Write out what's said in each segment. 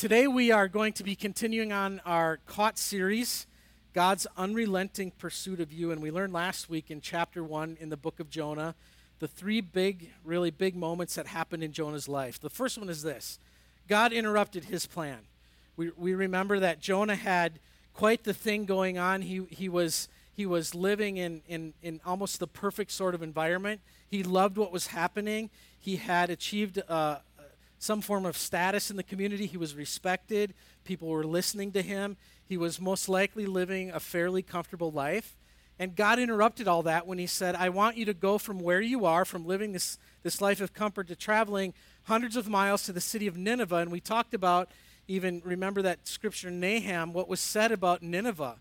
today we are going to be continuing on our Caught series, God's unrelenting pursuit of you. And we learned last week in chapter one in the book of Jonah the three big, really big moments that happened in Jonah's life. The first one is this God interrupted his plan. We, we remember that Jonah had quite the thing going on. He, he, was, he was living in, in, in almost the perfect sort of environment. He loved what was happening. He had achieved uh, some form of status in the community. He was respected. People were listening to him. He was most likely living a fairly comfortable life. And God interrupted all that when He said, I want you to go from where you are, from living this, this life of comfort, to traveling hundreds of miles to the city of Nineveh. And we talked about, even remember that scripture Nahum, what was said about Nineveh,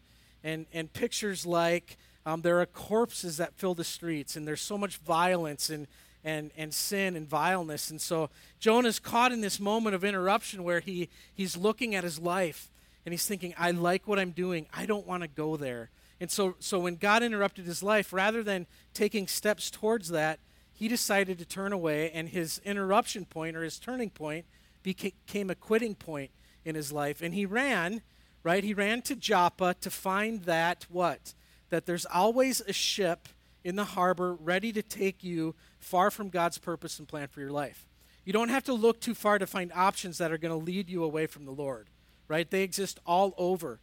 and, and pictures like um, there are corpses that fill the streets, and there's so much violence and and, and sin and vileness. And so Jonah's caught in this moment of interruption where he, he's looking at his life and he's thinking, I like what I'm doing. I don't want to go there. And so, so when God interrupted his life, rather than taking steps towards that, he decided to turn away, and his interruption point or his turning point became a quitting point in his life. And he ran, right? He ran to Joppa to find that what? That there's always a ship in the harbor ready to take you far from God's purpose and plan for your life. You don't have to look too far to find options that are going to lead you away from the Lord, right? They exist all over.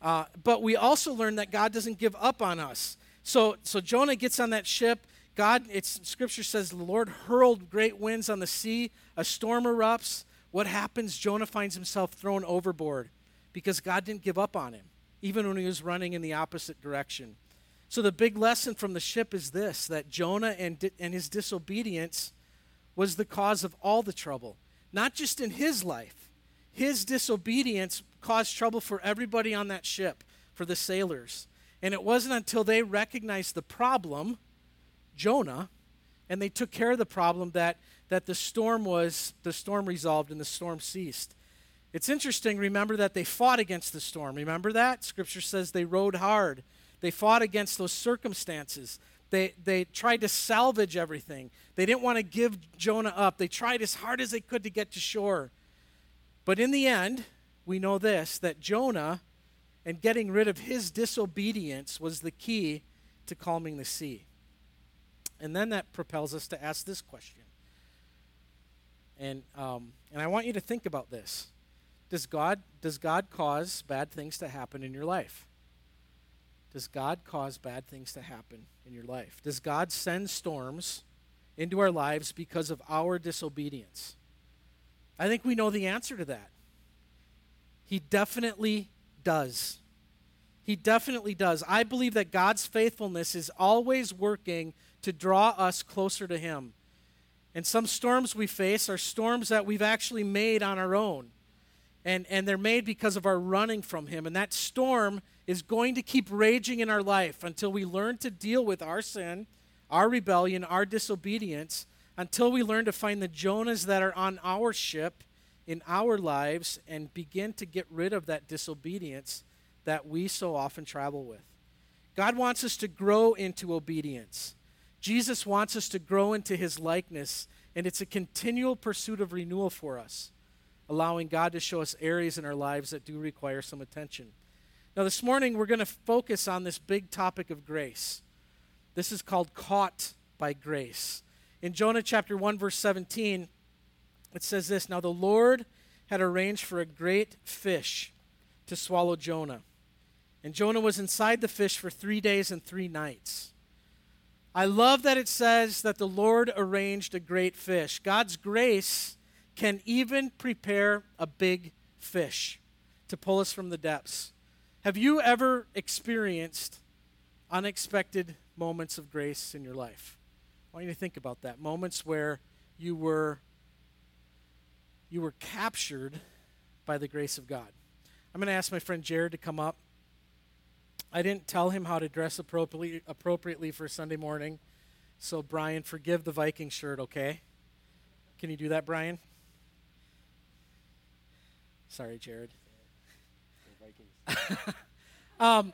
Uh, but we also learn that God doesn't give up on us. So, so Jonah gets on that ship. God, it's scripture says the Lord hurled great winds on the sea. A storm erupts. What happens? Jonah finds himself thrown overboard because God didn't give up on him, even when he was running in the opposite direction. So the big lesson from the ship is this that Jonah and, and his disobedience was the cause of all the trouble, not just in his life. His disobedience caused trouble for everybody on that ship, for the sailors. And it wasn't until they recognized the problem, Jonah, and they took care of the problem that, that the storm was the storm resolved and the storm ceased. It's interesting, remember that they fought against the storm. Remember that? Scripture says they rowed hard they fought against those circumstances. They, they tried to salvage everything. They didn't want to give Jonah up. They tried as hard as they could to get to shore. But in the end, we know this that Jonah and getting rid of his disobedience was the key to calming the sea. And then that propels us to ask this question. And, um, and I want you to think about this. Does God, does God cause bad things to happen in your life? Does God cause bad things to happen in your life? Does God send storms into our lives because of our disobedience? I think we know the answer to that. He definitely does. He definitely does. I believe that God's faithfulness is always working to draw us closer to Him. And some storms we face are storms that we've actually made on our own. And, and they're made because of our running from Him. And that storm is going to keep raging in our life until we learn to deal with our sin, our rebellion, our disobedience, until we learn to find the Jonahs that are on our ship in our lives and begin to get rid of that disobedience that we so often travel with. God wants us to grow into obedience. Jesus wants us to grow into his likeness, and it's a continual pursuit of renewal for us, allowing God to show us areas in our lives that do require some attention. Now, this morning we're going to focus on this big topic of grace. This is called caught by grace. In Jonah chapter 1, verse 17, it says this Now the Lord had arranged for a great fish to swallow Jonah. And Jonah was inside the fish for three days and three nights. I love that it says that the Lord arranged a great fish. God's grace can even prepare a big fish to pull us from the depths. Have you ever experienced unexpected moments of grace in your life? I want you to think about that. Moments where you were you were captured by the grace of God. I'm going to ask my friend Jared to come up. I didn't tell him how to dress appropriately appropriately for Sunday morning. So Brian, forgive the Viking shirt, okay? Can you do that, Brian? Sorry, Jared. um,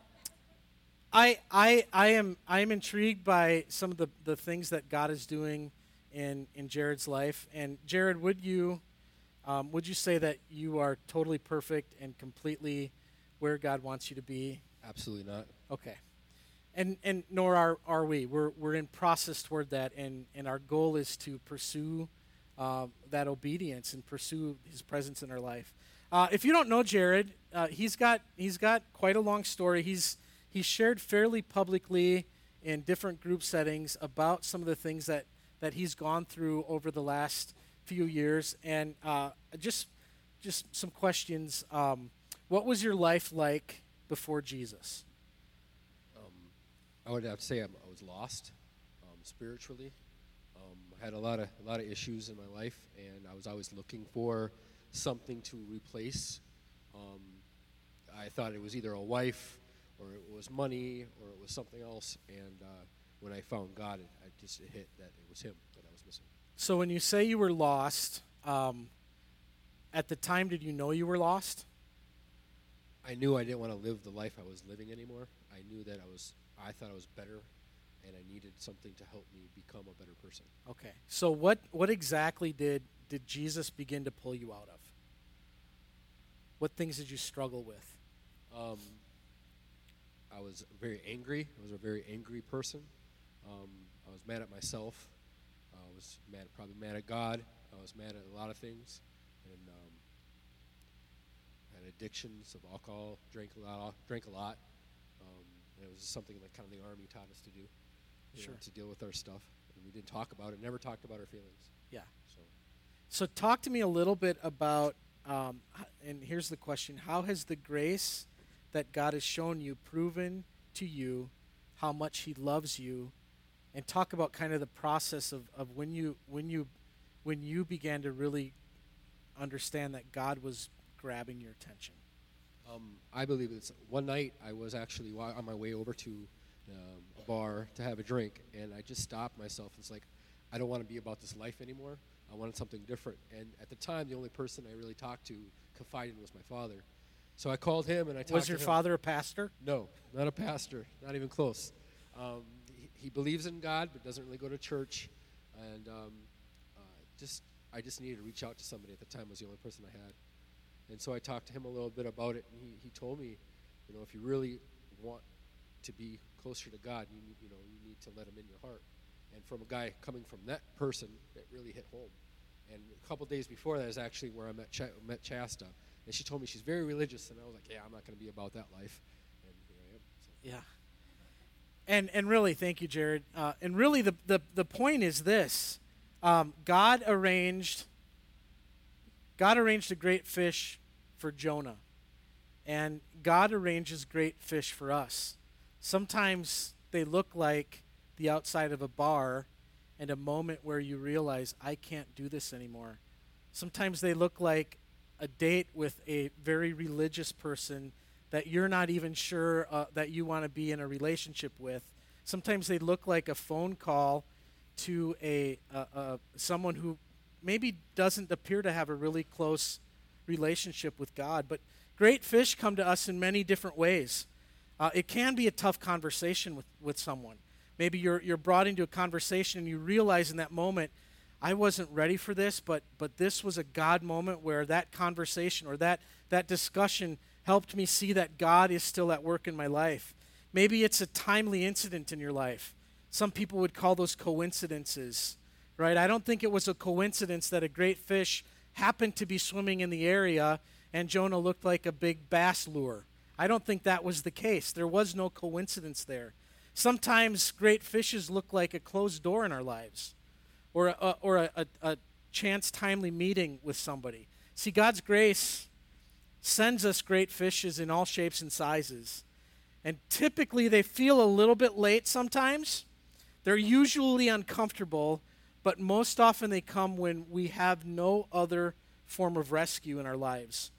I, I, I, am, I am intrigued by some of the, the things that God is doing in, in Jared's life. And Jared, would you Um, would you say that you are totally perfect and completely where God wants you to be? Absolutely not. Okay. And and nor are, are we. We're we're in process toward that, and and our goal is to pursue uh, that obedience and pursue His presence in our life. Uh, if you don't know Jared, uh, he's got he's got quite a long story. He's he's shared fairly publicly in different group settings about some of the things that that he's gone through over the last few years, and uh, just just some questions. Um, what was your life like before Jesus? Um, I would have to say I'm, i was lost um, spiritually. Um, I had a lot of a lot of issues in my life, and I was always looking for something to replace. Um, I thought it was either a wife, or it was money, or it was something else. And uh, when I found God, it, I just it hit that it was Him that I was missing. So when you say you were lost, um, at the time, did you know you were lost? I knew I didn't want to live the life I was living anymore. I knew that I was, I thought I was better, and I needed something to help me become a better person. Okay. So what what exactly did did Jesus begin to pull you out of? What things did you struggle with? Um, I was very angry. I was a very angry person. Um, I was mad at myself. I was mad, probably mad at God. I was mad at a lot of things, and um, had addictions of alcohol. Drank a lot. Drank a lot. Um, and it was something that kind of the army taught us to do. Sure. Know, to deal with our stuff, and we didn't talk about it. Never talked about our feelings. Yeah. So. So talk to me a little bit about. Um, and here's the question: How has the grace that God has shown you proven to you how much He loves you? And talk about kind of the process of, of when you when you when you began to really understand that God was grabbing your attention? Um, I believe it's one night I was actually on my way over to um, a bar to have a drink, and I just stopped myself. It's like, I don't want to be about this life anymore. I wanted something different. And at the time, the only person I really talked to, confided in, was my father. So I called him and I talked Was your father a pastor? No, not a pastor, not even close. Um, he, he, believes in God, but doesn't really go to church. And um, uh, just, I just needed to reach out to somebody at the time. Was the only person I had. And so I talked to him a little bit about it, and he, he told me, you know, if you really want to be closer to God, you need, you know, you need to let Him in your heart. And from a guy coming from that person, it really hit home. And a couple days before that is actually where I met Ch- met Chasta, and she told me she's very religious, and I was like, yeah, I'm not going to be about that life. And here I am. So. Yeah. And and really, thank you, Jared. Uh, and really, the, the the point is this: um, God arranged God arranged a great fish for Jonah, and God arranges great fish for us. Sometimes they look like the outside of a bar and a moment where you realize, I can't do this anymore. Sometimes they look like a date with a very religious person that you're not even sure uh, that you want to be in a relationship with. Sometimes they look like a phone call to a, someone who maybe doesn't appear to have a really close relationship with God. But great fish come to us in many different ways. Uh, it can be a tough conversation with, with someone. Maybe you're, you're brought into a conversation and you realize in that moment, I wasn't ready for this, but, but this was a God moment where that conversation or that, that discussion helped me see that God is still at work in my life. Maybe it's a timely incident in your life. Some people would call those coincidences right? I don't think it was a coincidence that a great fish happened to be swimming in the area and Jonah looked like a big bass lure. I don't think that was the case. There was no coincidence there. Sometimes great fishes look like a closed door in our lives or a, or a, a, a chance timely meeting with somebody. See, God's grace sends us great fishes in all shapes and sizes. And typically they feel a little bit late sometimes. They're usually uncomfortable but most often they come when we have no other form of rescue in our lives.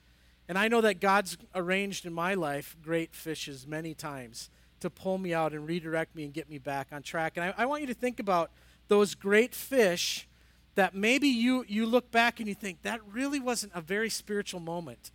And I know that God's arranged in my life great fishes many times to pull me out and redirect me and get me back on track. And I, I want you to think about those great fish that maybe you, you look back and you think, that really wasn't a very spiritual moment.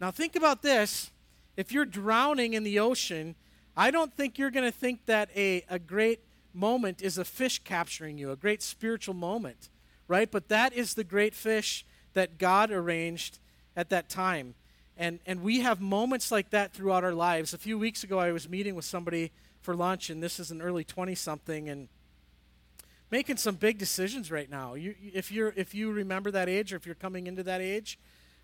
Now, think about this. If you're drowning in the ocean, I don't think you're going to think that a, a great moment is a fish capturing you, a great spiritual moment, right? But that is the great fish that God arranged at that time. And, and we have moments like that throughout our lives. A few weeks ago, I was meeting with somebody for lunch, and this is an early 20 something, and making some big decisions right now. You, if, you're, if you remember that age or if you're coming into that age,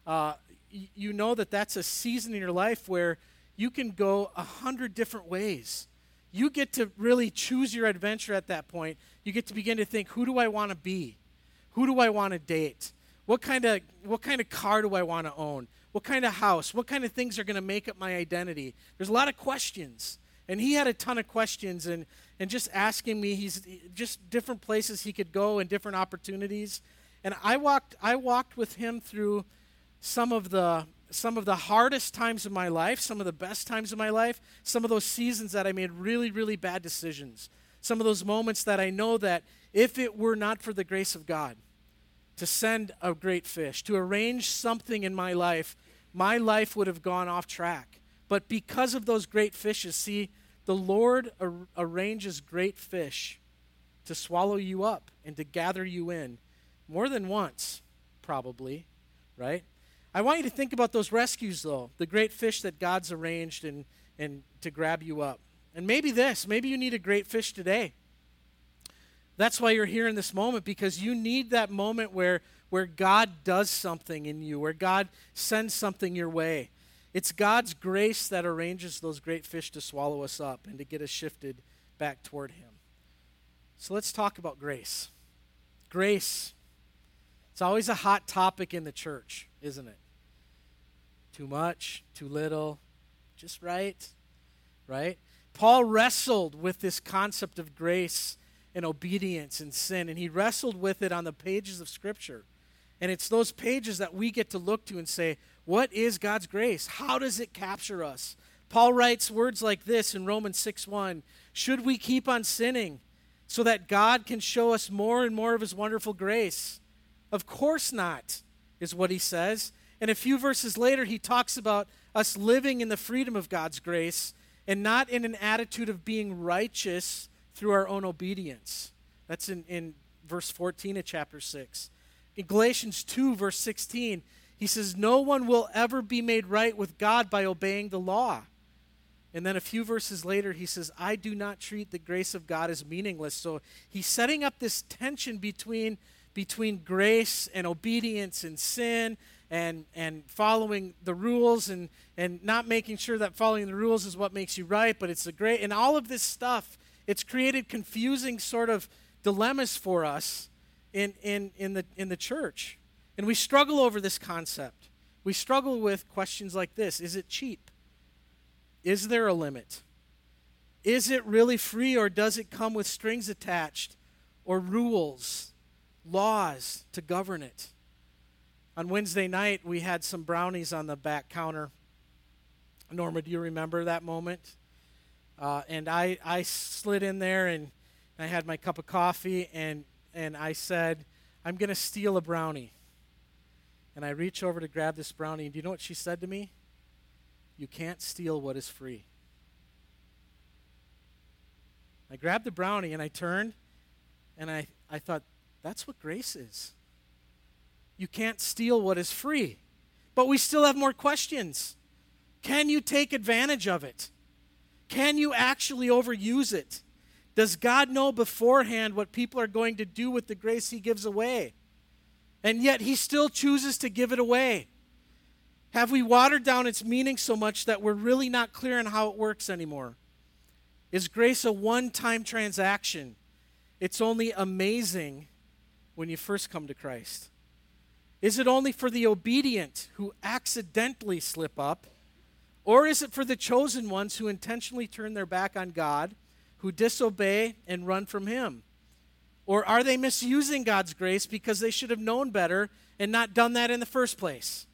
uh, you know that that's a season in your life where you can go a hundred different ways. You get to really choose your adventure at that point. You get to begin to think, who do I want to be? Who do I want to date? What kind of what kind of car do I want to own? What kind of house? What kind of things are going to make up my identity? There's a lot of questions. And he had a ton of questions and and just asking me he's just different places he could go and different opportunities. And I walked I walked with him through some of the some of the hardest times of my life, some of the best times of my life, some of those seasons that I made really, really bad decisions. Some of those moments that I know that if it were not for the grace of God to send a great fish, to arrange something in my life, my life would have gone off track. But because of those great fishes, see, the Lord ar- arranges great fish to swallow you up and to gather you in more than once, probably, right? I want you to think about those rescues, though, the great fish that God's arranged and, and to grab you up. And maybe this, maybe you need a great fish today. That's why you're here in this moment, because you need that moment where, where God does something in you, where God sends something your way. It's God's grace that arranges those great fish to swallow us up and to get us shifted back toward Him. So let's talk about grace. Grace. It's always a hot topic in the church, isn't it? Too much, too little, just right, right? Paul wrestled with this concept of grace and obedience and sin, and he wrestled with it on the pages of Scripture. And it's those pages that we get to look to and say, what is God's grace? How does it capture us? Paul writes words like this in Romans 6 1 Should we keep on sinning so that God can show us more and more of his wonderful grace? Of course not, is what he says. And a few verses later, he talks about us living in the freedom of God's grace and not in an attitude of being righteous through our own obedience. That's in, in verse 14 of chapter 6. In Galatians 2, verse 16, he says, No one will ever be made right with God by obeying the law. And then a few verses later, he says, I do not treat the grace of God as meaningless. So he's setting up this tension between, between grace and obedience and sin and, and following the rules and, and not making sure that following the rules is what makes you right, but it's the great, and all of this stuff. It's created confusing sort of dilemmas for us in, in, in, the, in the church. And we struggle over this concept. We struggle with questions like this Is it cheap? Is there a limit? Is it really free or does it come with strings attached or rules, laws to govern it? On Wednesday night, we had some brownies on the back counter. Norma, do you remember that moment? Uh, and I, I slid in there and I had my cup of coffee and, and I said, I'm going to steal a brownie. And I reach over to grab this brownie, and do you know what she said to me? You can't steal what is free. I grabbed the brownie and I turned and I, I thought, that's what grace is. You can't steal what is free. But we still have more questions. Can you take advantage of it? Can you actually overuse it? Does God know beforehand what people are going to do with the grace He gives away? And yet He still chooses to give it away. Have we watered down its meaning so much that we're really not clear on how it works anymore? Is grace a one time transaction? It's only amazing when you first come to Christ. Is it only for the obedient who accidentally slip up? Or is it for the chosen ones who intentionally turn their back on God, who disobey and run from Him? Or are they misusing God's grace because they should have known better and not done that in the first place?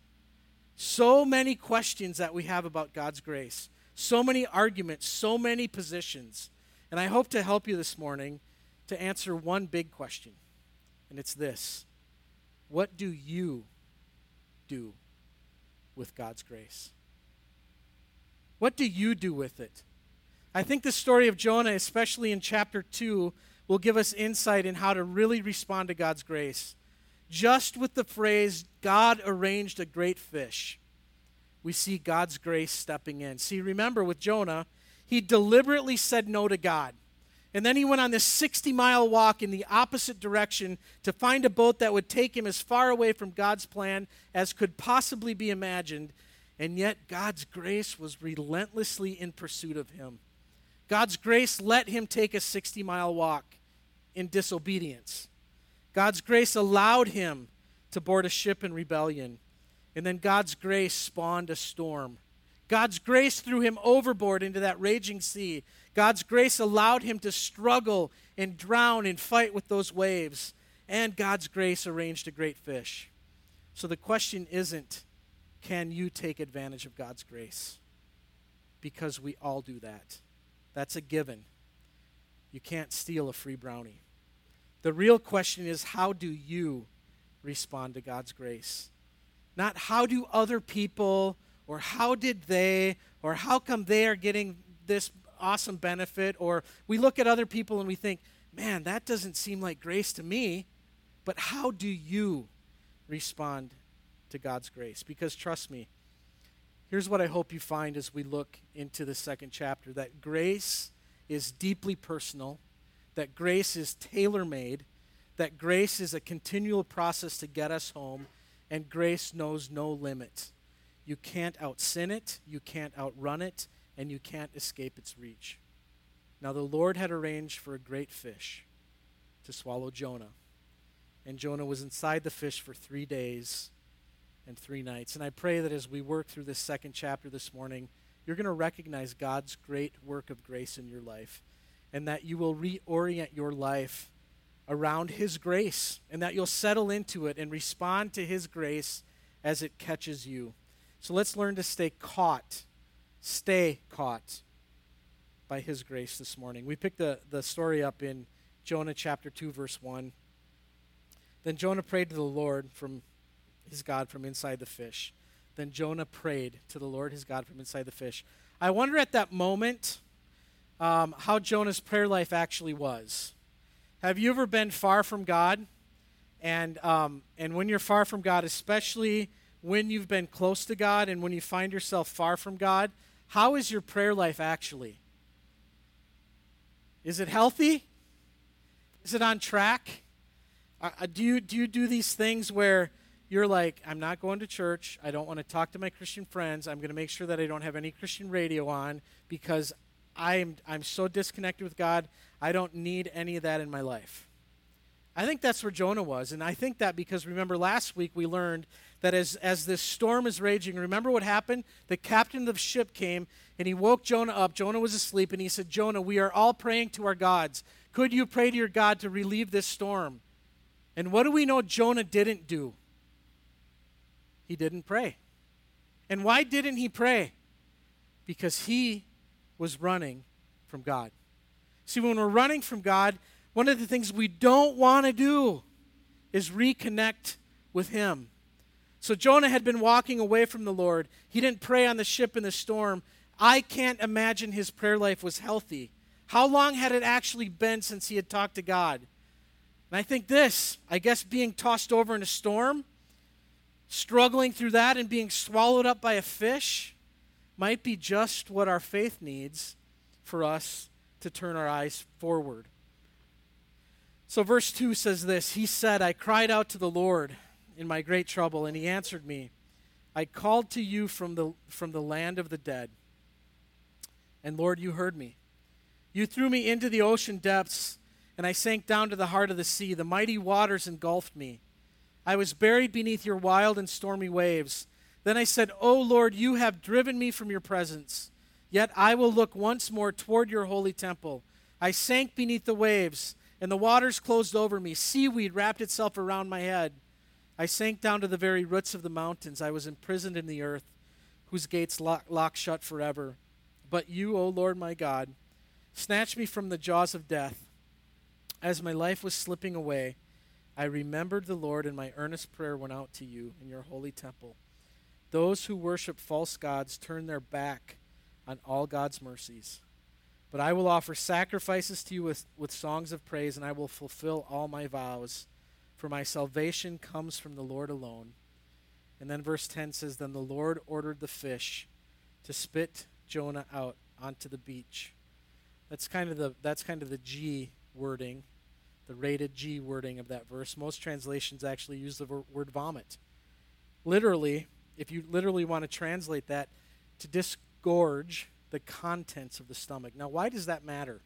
So many questions that we have about God's grace, so many arguments, so many positions. And I hope to help you this morning to answer one big question, and it's this What do you do with God's grace? What do you do with it? I think the story of Jonah, especially in chapter 2, will give us insight in how to really respond to God's grace. just with the phrase, God arranged a great fish, we see God's grace stepping in. See, remember with Jonah, he deliberately said no to God. And then he went on this 60 mile walk in the opposite direction to find a boat that would take him as far away from God's plan as could possibly be imagined. And yet, God's grace was relentlessly in pursuit of him. God's grace let him take a 60 mile walk in disobedience. God's grace allowed him to board a ship in rebellion. And then God's grace spawned a storm. God's grace threw him overboard into that raging sea. God's grace allowed him to struggle and drown and fight with those waves. And God's grace arranged a great fish. So the question isn't, can you take advantage of God's grace? Because we all do that. That's a given. You can't steal a free brownie. The real question is how do you respond to God's grace? Not how do other people, or how did they, or how come they are getting this awesome benefit, or we look at other people and we think, man, that doesn't seem like grace to me. But how do you respond to God's grace? Because trust me, here's what I hope you find as we look into the second chapter that grace is deeply personal that grace is tailor made, that grace is a continual process to get us home, and grace knows no limit. You can't outsin it, you can't outrun it, and you can't escape its reach. Now, the Lord had arranged for a great fish to swallow Jonah. And Jonah was inside the fish for three days and three nights. And I pray that as we work through this second chapter this morning, you're going to recognize God's great work of grace in your life and that you will reorient your life around His grace and that you'll settle into it and respond to His grace as it catches you. So let's learn to stay caught, stay caught by His grace this morning. We picked the, the story up in Jonah chapter 2, verse 1. Then Jonah prayed to the Lord from his God from inside the fish. Then Jonah prayed to the Lord his God from inside the fish. I wonder at that moment um, how Jonah's prayer life actually was. Have you ever been far from God? And, um, and when you're far from God, especially when you've been close to God and when you find yourself far from God, how is your prayer life actually? Is it healthy? Is it on track? Uh, uh do, you, do you do these things where you're like, I'm not going to church. I don't want to talk to my Christian friends. I'm going to make sure that I don't have any Christian radio on because I'm, I'm so disconnected with God, I don't need any of that in my life. I think that's where Jonah was. And I think that because remember last week we learned that as, as this storm is raging, remember what happened? The captain of the ship came and he woke Jonah up. Jonah was asleep and he said, Jonah, we are all praying to our gods. Could you pray to your God to relieve this storm? And what do we know Jonah didn't do? He didn't pray. And why didn't he pray? Because he was running from God. See, when we're running from God, one of the things we don't want to do is reconnect with Him. So Jonah had been walking away from the Lord. He didn't pray on the ship in the storm. I can't imagine his prayer life was healthy. How long had it actually been since he had talked to God? And I think this, I guess being tossed over in a storm, struggling through that and being swallowed up by a fish, might be just what our faith needs for us to turn our eyes forward. So, verse 2 says this He said, I cried out to the Lord in my great trouble, and he answered me. I called to you from the, from the land of the dead. And Lord, you heard me. You threw me into the ocean depths, and I sank down to the heart of the sea. The mighty waters engulfed me. I was buried beneath your wild and stormy waves. Then I said, O Lord, you have driven me from your presence. Yet I will look once more toward your holy temple. I sank beneath the waves, and the waters closed over me. Seaweed wrapped itself around my head. I sank down to the very roots of the mountains. I was imprisoned in the earth, whose gates lock, lock shut forever. But you, O Lord my God, snatched me from the jaws of death. As my life was slipping away, I remembered the Lord, and my earnest prayer went out to you in your holy temple. Those who worship false gods turn their back on all God's mercies. But I will offer sacrifices to you with, with songs of praise, and I will fulfill all my vows. for my salvation comes from the Lord alone. And then verse 10 says, Then the Lord ordered the fish to spit Jonah out onto the beach. That's kind of the that's kind of the G wording, the rated G wording of that verse. Most translations actually use the word vomit. Literally, if you literally want to translate that, to disgorge the contents of the stomach. Now, why does that matter?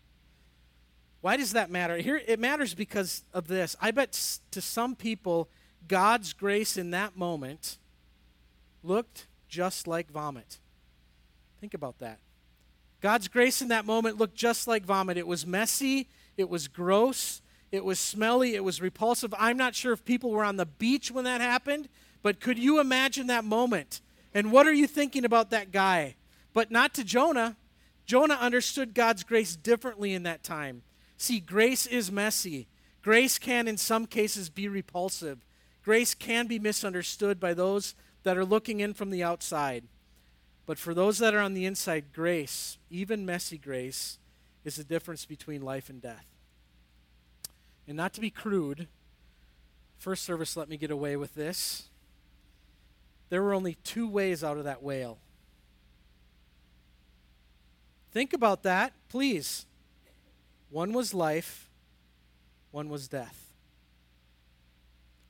Why does that matter? Here, it matters because of this. I bet to some people, God's grace in that moment looked just like vomit. Think about that. God's grace in that moment looked just like vomit. It was messy, it was gross, it was smelly, it was repulsive. I'm not sure if people were on the beach when that happened, but could you imagine that moment? And what are you thinking about that guy? But not to Jonah. Jonah understood God's grace differently in that time. See, grace is messy. Grace can, in some cases, be repulsive. Grace can be misunderstood by those that are looking in from the outside. But for those that are on the inside, grace, even messy grace, is the difference between life and death. And not to be crude, first service let me get away with this. There were only two ways out of that whale. Think about that, please. One was life, one was death.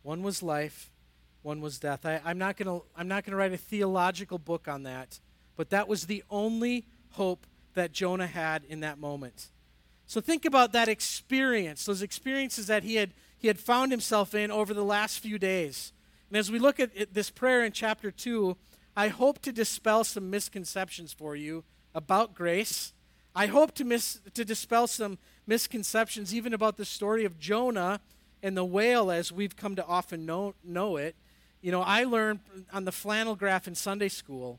One was life, one was death. I, am not going to I'm not going to write a theological book on that, but that was the only hope that Jonah had in that moment. So think about that experience, those experiences that he had he had found himself in over the last few days. And as we look at this prayer in chapter 2, I hope to dispel some misconceptions for you about grace. I hope to, mis- to dispel some misconceptions even about the story of Jonah and the whale as we've come to often know, know it. You know, I learned on the flannel graph in Sunday school,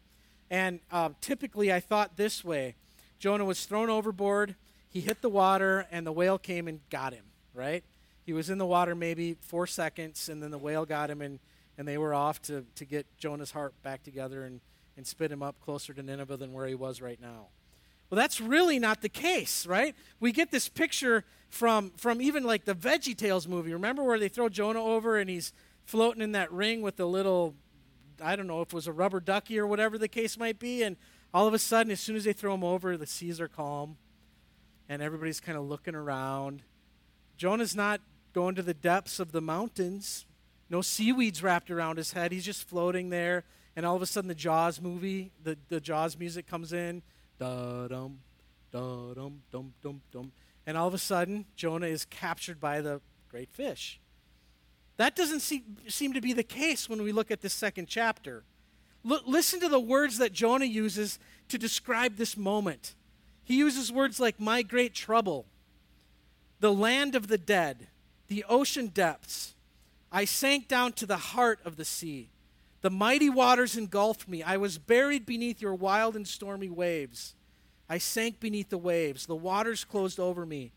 and uh, typically I thought this way Jonah was thrown overboard, he hit the water, and the whale came and got him, right? He was in the water maybe four seconds, and then the whale got him, and, and they were off to, to get Jonah's heart back together and, and spit him up closer to Nineveh than where he was right now. Well, that's really not the case, right? We get this picture from, from even like the Veggie Tales movie. Remember where they throw Jonah over and he's floating in that ring with the little, I don't know if it was a rubber ducky or whatever the case might be. And all of a sudden, as soon as they throw him over, the seas are calm and everybody's kind of looking around. Jonah's not going to the depths of the mountains. No seaweeds wrapped around his head. He's just floating there. And all of a sudden, the Jaws movie, the, the Jaws music comes in da dum, da dum, dum, dum, dum. And all of a sudden, Jonah is captured by the great fish. That doesn't see, seem to be the case when we look at this second chapter. L- listen to the words that Jonah uses to describe this moment. He uses words like, my great trouble, the land of the dead, the ocean depths. I sank down to the heart of the sea. The mighty waters engulfed me. I was buried beneath your wild and stormy waves. I sank beneath the waves. The waters closed over me.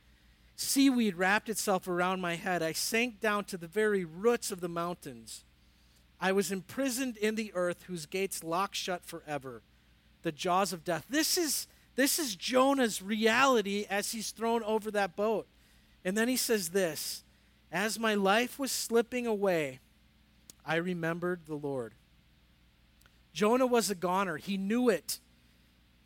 Seaweed wrapped itself around my head. I sank down to the very roots of the mountains. I was imprisoned in the earth, whose gates lock shut forever. The jaws of death. This is, this is Jonah's reality as he's thrown over that boat. And then he says this As my life was slipping away, I remembered the Lord. Jonah was a goner. He knew it.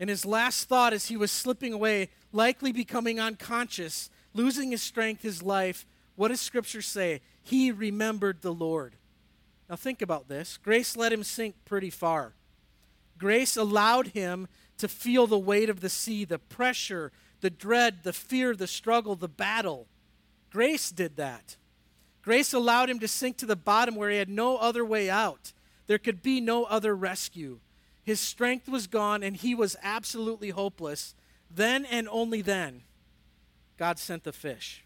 And his last thought as he was slipping away, likely becoming unconscious, losing his strength, his life, what does Scripture say? He remembered the Lord. Now think about this. Grace let him sink pretty far. Grace allowed him to feel the weight of the sea, the pressure, the dread, the fear, the struggle, the battle. Grace did that. Grace allowed him to sink to the bottom where he had no other way out. There could be no other rescue. His strength was gone and he was absolutely hopeless. Then and only then, God sent the fish.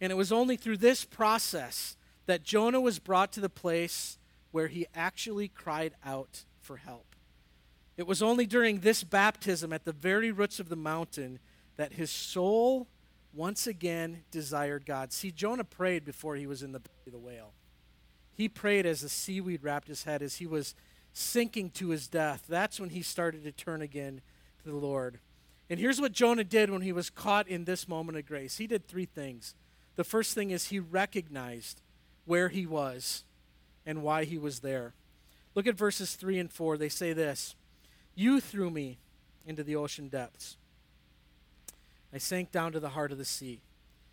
And it was only through this process that Jonah was brought to the place where he actually cried out for help. It was only during this baptism at the very roots of the mountain that his soul once again desired God. See, Jonah prayed before he was in the belly of the whale. He prayed as the seaweed wrapped his head, as he was sinking to his death. That's when he started to turn again to the Lord. And here's what Jonah did when he was caught in this moment of grace. He did three things. The first thing is he recognized where he was and why he was there. Look at verses 3 and 4. They say this You threw me into the ocean depths. I sank down to the heart of the sea.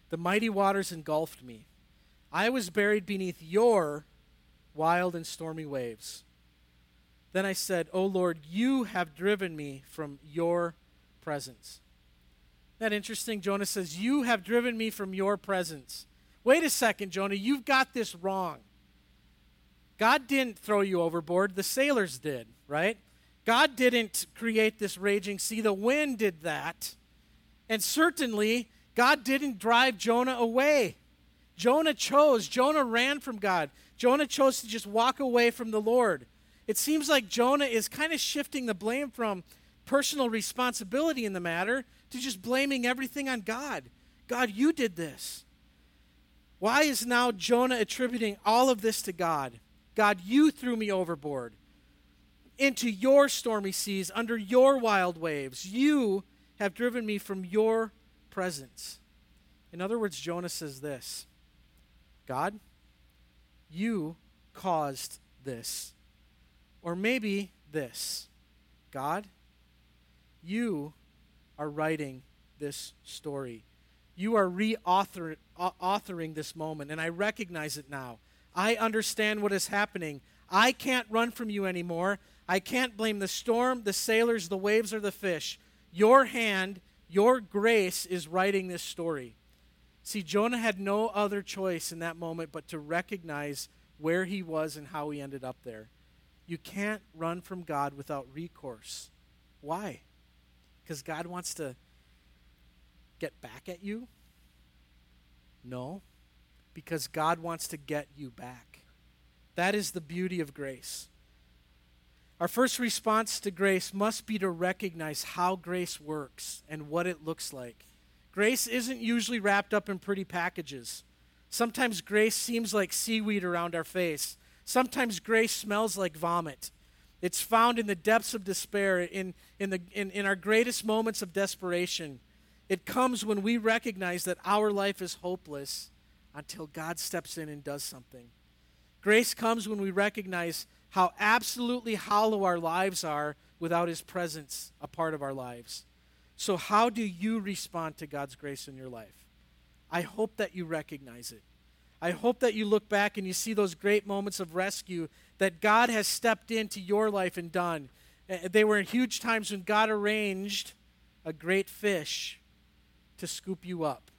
The mighty waters engulfed me. I was buried beneath your wild and stormy waves. Then I said, O Lord, you have driven me from your presence. Isn't that interesting? Jonah says, You have driven me from your presence. Wait a second, Jonah, you've got this wrong. God didn't throw you overboard, the sailors did, right? God didn't create this raging sea, the wind did that. And certainly, God didn't drive Jonah away. Jonah chose, Jonah ran from God. Jonah chose to just walk away from the Lord. It seems like Jonah is kind of shifting the blame from personal responsibility in the matter to just blaming everything on God. God, you did this. Why is now Jonah attributing all of this to God? God, you threw me overboard into your stormy seas, under your wild waves. You have driven me from your presence. In other words, Jonah says this God, you caused this. Or maybe this God, you are writing this story. You are reauthoring this moment, and I recognize it now. I understand what is happening. I can't run from you anymore. I can't blame the storm, the sailors, the waves, or the fish. Your hand, your grace is writing this story. See, Jonah had no other choice in that moment but to recognize where he was and how he ended up there. You can't run from God without recourse. Why? Because God wants to get back at you? No, because God wants to get you back. That is the beauty of grace. Our first response to grace must be to recognize how grace works and what it looks like. Grace isn't usually wrapped up in pretty packages. Sometimes grace seems like seaweed around our face. Sometimes grace smells like vomit. It's found in the depths of despair, in, in, the, in, in our greatest moments of desperation. It comes when we recognize that our life is hopeless until God steps in and does something. Grace comes when we recognize how absolutely hollow our lives are without His presence a part of our lives. So, how do you respond to God's grace in your life? I hope that you recognize it. I hope that you look back and you see those great moments of rescue that God has stepped into your life and done. Eh, eh, they were huge times when God arranged a great fish to scoop you up.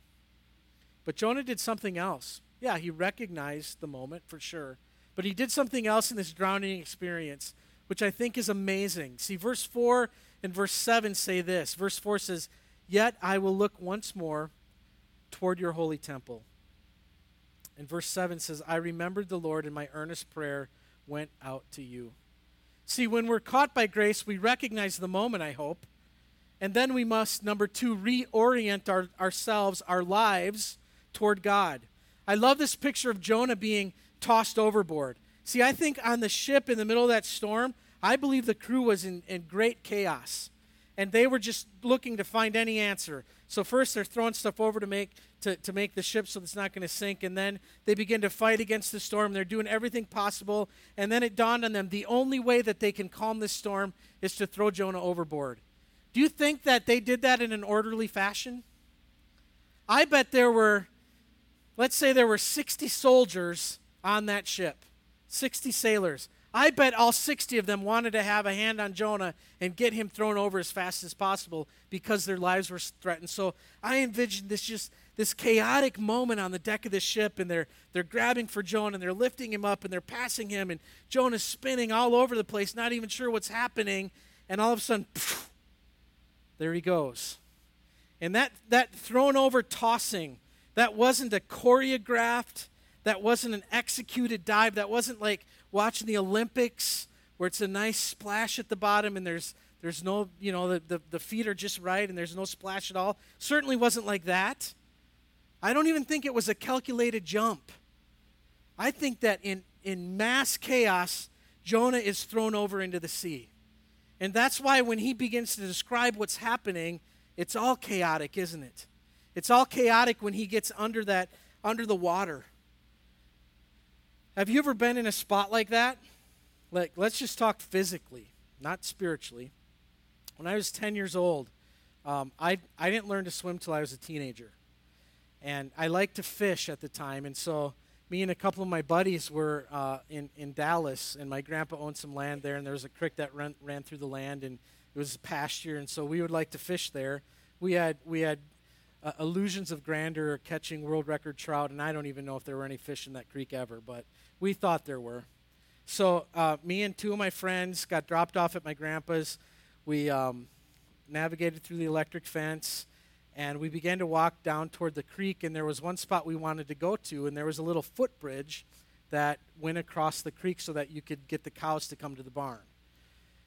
But Jonah did something else. Yeah, he recognized the moment for sure. But he did something else in this drowning experience, which I think is amazing. See, verse 4 and verse 7 say this. Verse 4 says, Yet I will look once more toward your holy temple. And verse 7 says, I remembered the Lord, and my earnest prayer went out to you. See, when we're caught by grace, we recognize the moment, I hope. And then we must, number two, reorient our, ourselves, our lives, toward God. I love this picture of Jonah being tossed overboard. See, I think on the ship in the middle of that storm, I believe the crew was in, in great chaos. And they were just looking to find any answer. So first they're throwing stuff over to make to, to make the ship so it's not going to sink. And then they begin to fight against the storm. They're doing everything possible. And then it dawned on them the only way that they can calm this storm is to throw Jonah overboard. Do you think that they did that in an orderly fashion? I bet there were, let's say there were 60 soldiers on that ship, 60 sailors. I bet all 60 of them wanted to have a hand on Jonah and get him thrown over as fast as possible because their lives were threatened. So I envisioned this just this chaotic moment on the deck of the ship and they're they're grabbing for Jonah and they're lifting him up and they're passing him and Jonah's spinning all over the place, not even sure what's happening, and all of a sudden phew, there he goes. And that that thrown over tossing, that wasn't a choreographed, that wasn't an executed dive, that wasn't like watching the Olympics where it's a nice splash at the bottom and there's there's no, you know, the, the, the feet are just right and there's no splash at all. Certainly wasn't like that. I don't even think it was a calculated jump. I think that in, in mass chaos, Jonah is thrown over into the sea. And that's why when he begins to describe what's happening, it's all chaotic, isn't it? It's all chaotic when he gets under that under the water. Have you ever been in a spot like that? Like, let's just talk physically, not spiritually. When I was 10 years old, um, I, I didn't learn to swim till I was a teenager. And I liked to fish at the time. And so me and a couple of my buddies were uh, in, in Dallas, and my grandpa owned some land there, and there was a creek that ran, ran through the land, and it was pasture. And so we would like to fish there. We had, we had uh, illusions of grandeur catching world record trout, and I don't even know if there were any fish in that creek ever, but we thought there were. So uh, me and two of my friends got dropped off at my grandpa's. We um, navigated through the electric fence, and we began to walk down toward the creek. And there was one spot we wanted to go to, and there was a little footbridge that went across the creek so that you could get the cows to come to the barn.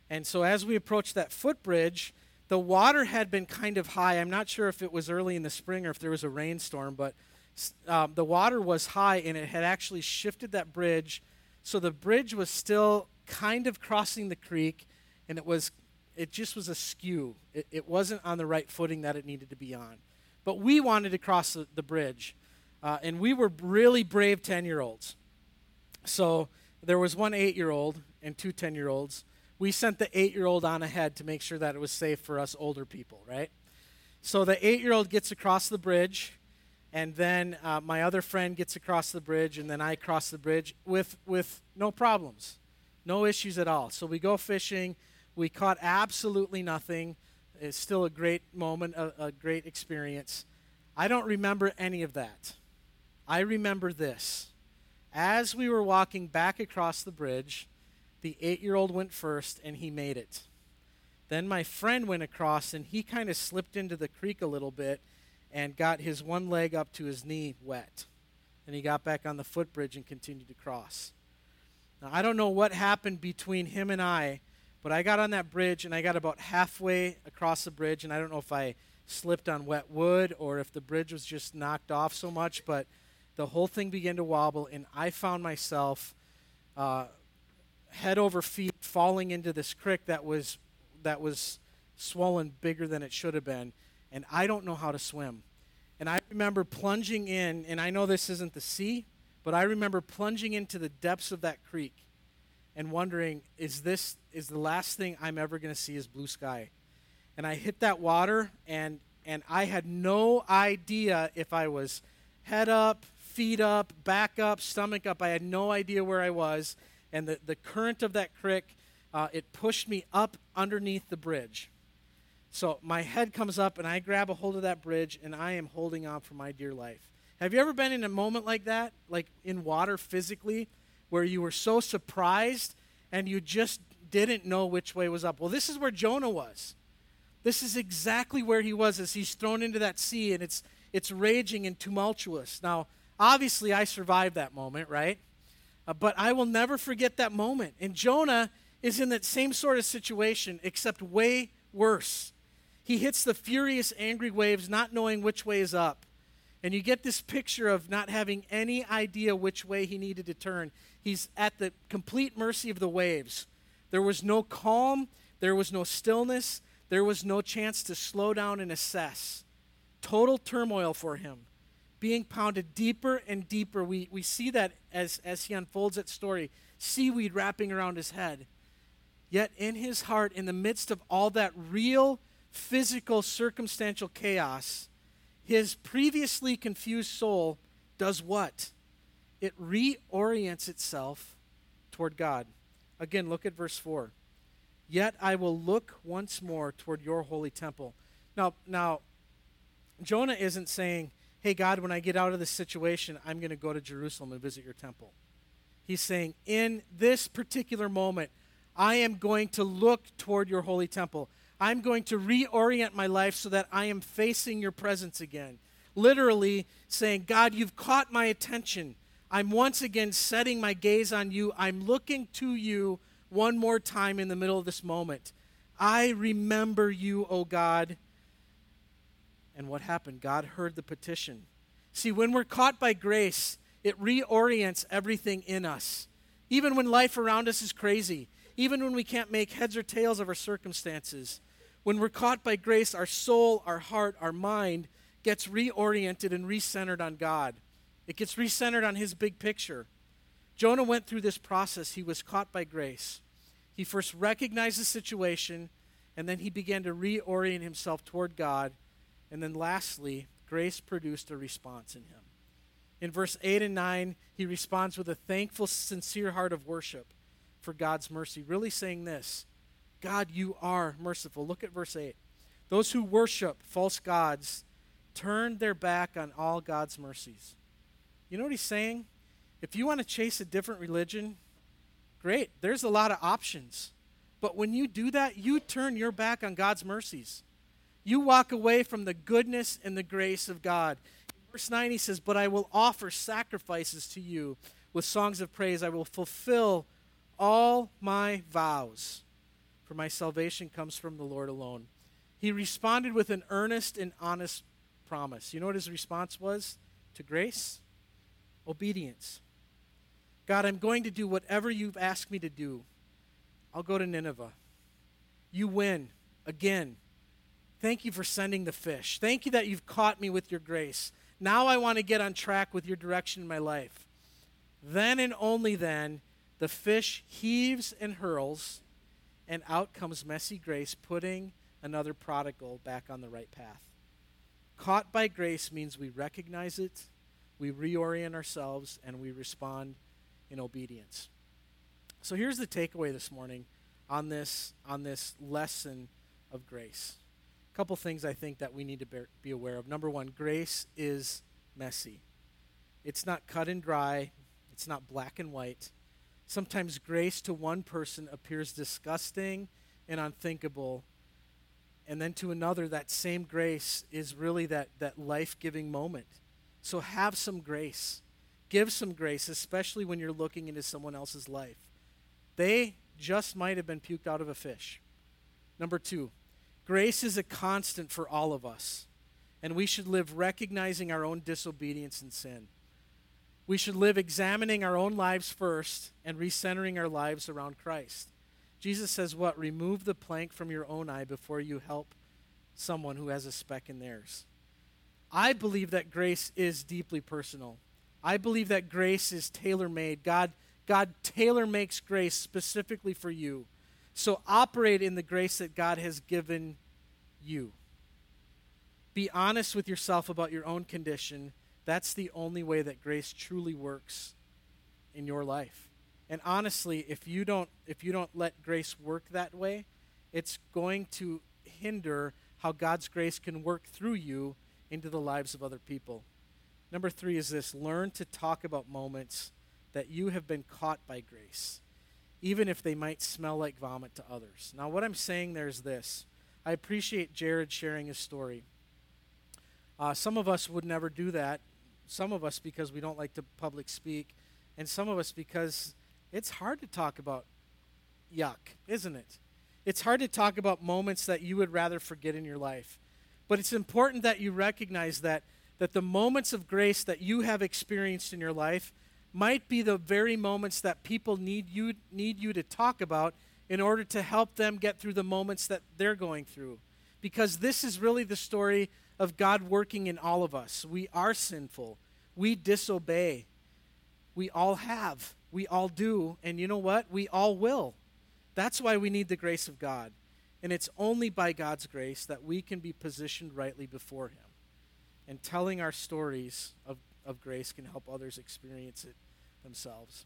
And so as we approached that footbridge, the water had been kind of high. I'm not sure if it was early in the spring or if there was a rainstorm, but um, the water was high and it had actually shifted that bridge. So the bridge was still kind of crossing the creek and it was it just was askew. It, it wasn't on the right footing that it needed to be on. But we wanted to cross the, the bridge. Uh, and we were really brave 10 year olds. So there was one eight year old and two 10 year olds we sent the eight year old on ahead to make sure that it was safe for us older people, right? So the eight year old gets across the bridge, and then uh, my other friend gets across the bridge, and then I cross the bridge with, with no problems, no issues at all. So we go fishing. We caught absolutely nothing. It's still a great moment, a, a great experience. I don't remember any of that. I remember this. As we were walking back across the bridge, the eight year old went first and he made it. Then my friend went across and he kind of slipped into the creek a little bit and got his one leg up to his knee wet. And he got back on the footbridge and continued to cross. Now, I don't know what happened between him and I, but I got on that bridge and I got about halfway across the bridge, and I don't know if I slipped on wet wood or if the bridge was just knocked off so much, but the whole thing began to wobble, and I found myself uh, head over feet falling into this creek that was that was swollen bigger than it should have been and I don't know how to swim. And I remember plunging in and I know this isn't the sea, but I remember plunging into the depths of that creek and wondering is this is the last thing I'm ever going to see is blue sky. And I hit that water and and I had no idea if I was head up, feet up, back up, stomach up. I had no idea where I was and the, the current of that creek, uh, it pushed me up underneath the bridge. So my head comes up, and I grab a hold of that bridge, and I am holding on for my dear life. Have you ever been in a moment like that, like in water physically, where you were so surprised and you just didn't know which way was up? Well, this is where Jonah was. This is exactly where he was as he's thrown into that sea, and it's it's raging and tumultuous. Now, obviously, I survived that moment, right? Uh, but I will never forget that moment. And Jonah is in that same sort of situation, except way worse. He hits the furious, angry waves, not knowing which way is up. And you get this picture of not having any idea which way he needed to turn. He's at the complete mercy of the waves. There was no calm, there was no stillness, there was no chance to slow down and assess. Total turmoil for him being pounded deeper and deeper. We, we see that as, as he unfolds that story seaweed wrapping around his head. Yet in his heart, in the midst of all that real, physical, circumstantial chaos, his previously confused soul does what? It reorients itself toward God. Again, look at verse 4. Yet I will look once more toward your holy temple. Now, now Jonah isn't saying, hey, God, when I get out of this situation, I'm going to go to Jerusalem and visit your temple. He's saying, in this particular moment, I am going to look toward your holy temple. I'm going to reorient my life so that I am facing your presence again. Literally saying, God, you've caught my attention. I'm once again setting my gaze on you. I'm looking to you one more time in the middle of this moment. I remember you, O oh God. And what happened? God heard the petition. See, when we're caught by grace, it reorients everything in us. Even when life around us is crazy, even when we can't make heads or tails of our circumstances, when we're caught by grace, our soul, our heart, our mind gets reoriented and recentered on God. It gets recentered on His big picture. Jonah went through this process. He was caught by grace. He first recognized the situation, and then he began to reorient himself toward God. And then lastly, grace produced a response in him. In verse 8 and 9, he responds with a thankful, sincere heart of worship for God's mercy, really saying this God, you are merciful. Look at verse 8. Those who worship false gods turn their back on all God's mercies. You know what he's saying? If you want to chase a different religion, great. There's a lot of options. But when you do that, you turn your back on God's mercies. You walk away from the goodness and the grace of God. Verse 9, he says, But I will offer sacrifices to you with songs of praise. I will fulfill all my vows, for my salvation comes from the Lord alone. He responded with an earnest and honest promise. You know what his response was to grace? Obedience. God, I'm going to do whatever you've asked me to do. I'll go to Nineveh. You win again. Thank you for sending the fish. Thank you that you've caught me with your grace. Now I want to get on track with your direction in my life. Then and only then, the fish heaves and hurls, and out comes messy grace, putting another prodigal back on the right path. Caught by grace means we recognize it, we reorient ourselves, and we respond in obedience. So here's the takeaway this morning on this on this lesson of grace. Couple things I think that we need to be aware of. Number one, grace is messy. It's not cut and dry. It's not black and white. Sometimes grace to one person appears disgusting and unthinkable. And then to another, that same grace is really that, that life giving moment. So have some grace. Give some grace, especially when you're looking into someone else's life. They just might have been puked out of a fish. Number two, grace is a constant for all of us, and we should live recognizing our own disobedience and sin. We should live examining our own lives first and recentering our lives around Christ. Jesus says, What? Remove the plank from your own eye before you help someone who has a speck in theirs. I believe that grace is deeply personal. I believe that grace is tailor made. God, God tailor makes grace specifically for you. So operate in the grace that God has given you. Be honest with yourself about your own condition. That's the only way that grace truly works in your life. And honestly, if you don't if you don't let grace work that way, it's going to hinder how God's grace can work through you into the lives of other people. Number three is this learn to talk about moments that you have been caught by grace, even if they might smell like vomit to others. Now, what I'm saying there is this I appreciate Jared sharing his story. Uh, some of us would never do that. Some of us because we don't like to public speak, and some of us because it's hard to talk about yuck, isn't it? It's hard to talk about moments that you would rather forget in your life. But it's important that you recognize that that the moments of grace that you have experienced in your life might be the very moments that people need you need you to talk about in order to help them get through the moments that they're going through. Because this is really the story of God working in all of us. We are sinful. We disobey. We all have. We all do. And you know what? We all will. That's why we need the grace of God. And it's only by God's grace that we can be positioned rightly before him. And telling our stories of, of grace can help others experience it themselves.